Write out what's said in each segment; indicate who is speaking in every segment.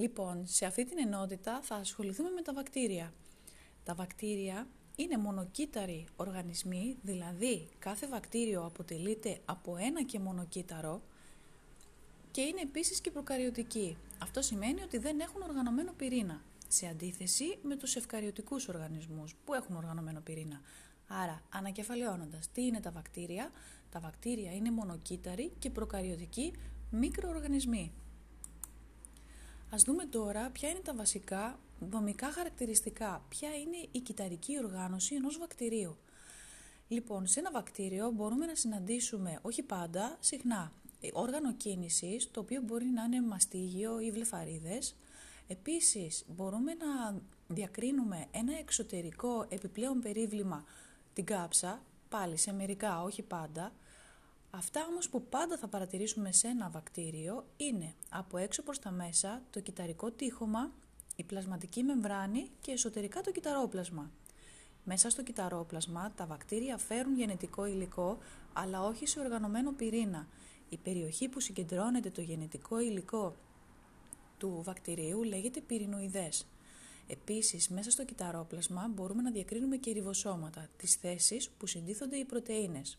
Speaker 1: Λοιπόν, σε αυτή την ενότητα θα ασχοληθούμε με τα βακτήρια. Τα βακτήρια είναι μονοκύτταροι οργανισμοί, δηλαδή κάθε βακτήριο αποτελείται από ένα και μονοκύτταρο και είναι επίσης και προκαριωτικοί. Αυτό σημαίνει ότι δεν έχουν οργανωμένο πυρήνα, σε αντίθεση με τους ευκαριωτικούς οργανισμούς που έχουν οργανωμένο πυρήνα. Άρα, ανακεφαλαιώνοντας, τι είναι τα βακτήρια; Τα βακτήρια είναι μονοκύτταροι και προκαριωτικοί μικροοργανισμοί. Ας δούμε τώρα ποια είναι τα βασικά δομικά χαρακτηριστικά, ποια είναι η κυταρική οργάνωση ενός βακτηρίου. Λοιπόν, σε ένα βακτήριο μπορούμε να συναντήσουμε, όχι πάντα, συχνά, όργανο κίνησης, το οποίο μπορεί να είναι μαστίγιο ή βλεφαρίδες. Επίσης, μπορούμε να διακρίνουμε ένα εξωτερικό επιπλέον περίβλημα, την κάψα, πάλι σε μερικά, όχι πάντα, Αυτά όμως που πάντα θα παρατηρήσουμε σε ένα βακτήριο είναι από έξω προς τα μέσα το κυταρικό τείχομα, η πλασματική μεμβράνη και εσωτερικά το κυταρόπλασμα. Μέσα στο κυταρόπλασμα τα βακτήρια φέρουν γενετικό υλικό αλλά όχι σε οργανωμένο πυρήνα. Η περιοχή που συγκεντρώνεται το γενετικό υλικό του βακτηρίου λέγεται πυρηνοειδές. Επίσης, μέσα στο κυταρόπλασμα μπορούμε να διακρίνουμε και ριβοσώματα, τις θέσεις που συντίθονται οι πρωτεΐνες.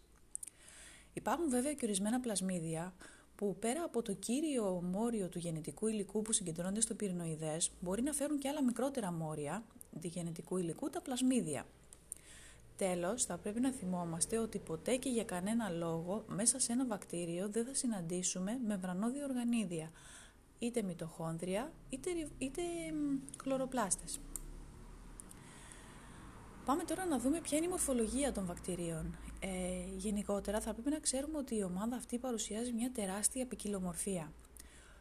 Speaker 1: Υπάρχουν βέβαια και ορισμένα πλασμίδια που πέρα από το κύριο μόριο του γενετικού υλικού που συγκεντρώνεται στο πυρηνοειδές μπορεί να φέρουν και άλλα μικρότερα μόρια του γενετικού υλικού, τα πλασμίδια. Τέλος, θα πρέπει να θυμόμαστε ότι ποτέ και για κανένα λόγο μέσα σε ένα βακτήριο δεν θα συναντήσουμε μεμβρανώδη οργανίδια, είτε μυτοχόνδρια είτε, είτε χλωροπλάστες. Πάμε τώρα να δούμε ποια είναι η μορφολογία των βακτηρίων. Ε, γενικότερα θα πρέπει να ξέρουμε ότι η ομάδα αυτή παρουσιάζει μια τεράστια ποικιλομορφία.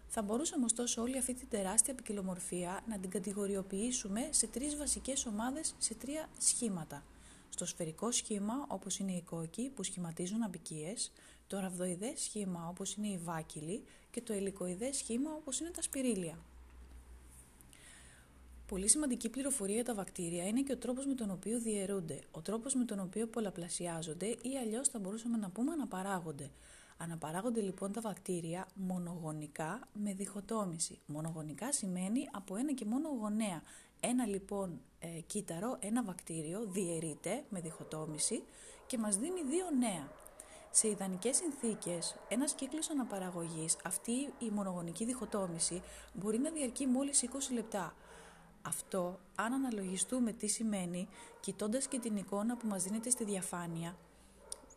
Speaker 1: Θα μπορούσαμε ωστόσο όλη αυτή την τεράστια ποικιλομορφία να την κατηγοριοποιήσουμε σε τρεις βασικές ομάδες, σε τρία σχήματα. Στο σφαιρικό σχήμα, όπως είναι οι κόκκι που σχηματίζουν απικίες, το ραβδοειδές σχήμα όπως είναι οι βάκυλοι και το ελικοειδές σχήμα όπως είναι τα σπυρίλια. Πολύ σημαντική πληροφορία για τα βακτήρια είναι και ο τρόπος με τον οποίο διαιρούνται, ο τρόπος με τον οποίο πολλαπλασιάζονται ή αλλιώς θα μπορούσαμε να πούμε αναπαράγονται. Αναπαράγονται λοιπόν τα βακτήρια μονογονικά με διχοτόμηση. Μονογονικά σημαίνει από ένα και μόνο γονέα. Ένα λοιπόν ε, κύτταρο, ένα βακτήριο διαιρείται με διχοτόμηση και μας δίνει δύο νέα. Σε ιδανικές συνθήκες, ένας κύκλος αναπαραγωγής, αυτή η μονογονική διχοτόμηση, μπορεί να διαρκεί μόλις 20 λεπτά. Αυτό, αν αναλογιστούμε τι σημαίνει, κοιτώντας και την εικόνα που μας δίνεται στη διαφάνεια,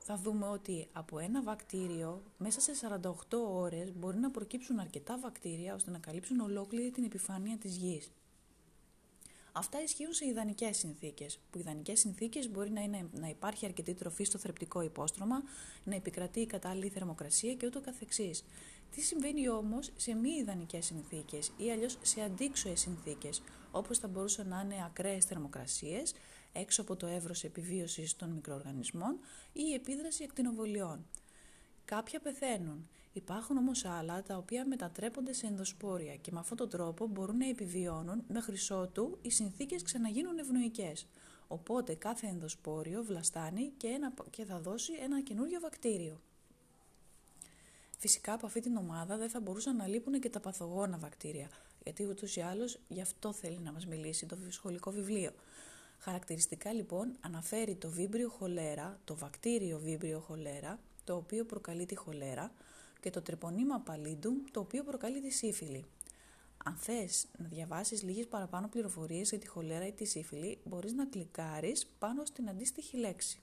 Speaker 1: θα δούμε ότι από ένα βακτήριο μέσα σε 48 ώρες μπορεί να προκύψουν αρκετά βακτήρια ώστε να καλύψουν ολόκληρη την επιφάνεια της γης. Αυτά ισχύουν σε ιδανικές συνθήκες. Που ιδανικές συνθήκες μπορεί να είναι να υπάρχει αρκετή τροφή στο θρεπτικό υπόστρωμα, να επικρατεί η κατάλληλη θερμοκρασία και ούτω καθεξής. Τι συμβαίνει όμως σε μη ιδανικές συνθήκες ή αλλιώς σε αντίξωες συνθήκες, όπως θα μπορούσαν να είναι ακραίες θερμοκρασίες, έξω από το εύρος επιβίωσης των μικροοργανισμών ή η επίδραση ακτινοβολιών. Κάποια πεθαίνουν. Υπάρχουν όμως άλλα τα οποία μετατρέπονται σε ενδοσπόρια και με αυτόν τον τρόπο μπορούν να επιβιώνουν μέχρι ότου οι συνθήκες ξαναγίνουν ευνοϊκές. Οπότε κάθε ενδοσπόριο βλαστάνει και, ένα, και θα δώσει ένα καινούριο βακτήριο. Φυσικά από αυτή την ομάδα δεν θα μπορούσαν να λείπουν και τα παθογόνα βακτήρια, γιατί ούτως ή άλλως γι' αυτό θέλει να μας μιλήσει το σχολικό βιβλίο. Χαρακτηριστικά λοιπόν αναφέρει το βίμπριο χολέρα, το βακτήριο βίμπριο χολέρα, το οποίο προκαλεί τη χολέρα, και το τρεπονίμα παλίντουμ, το οποίο προκαλεί τη σύφυλλη. Αν θες να διαβάσεις λίγες παραπάνω πληροφορίες για τη χολέρα ή τη σύφυλλη, μπορείς να κλικάρεις πάνω στην αντίστοιχη λέξη.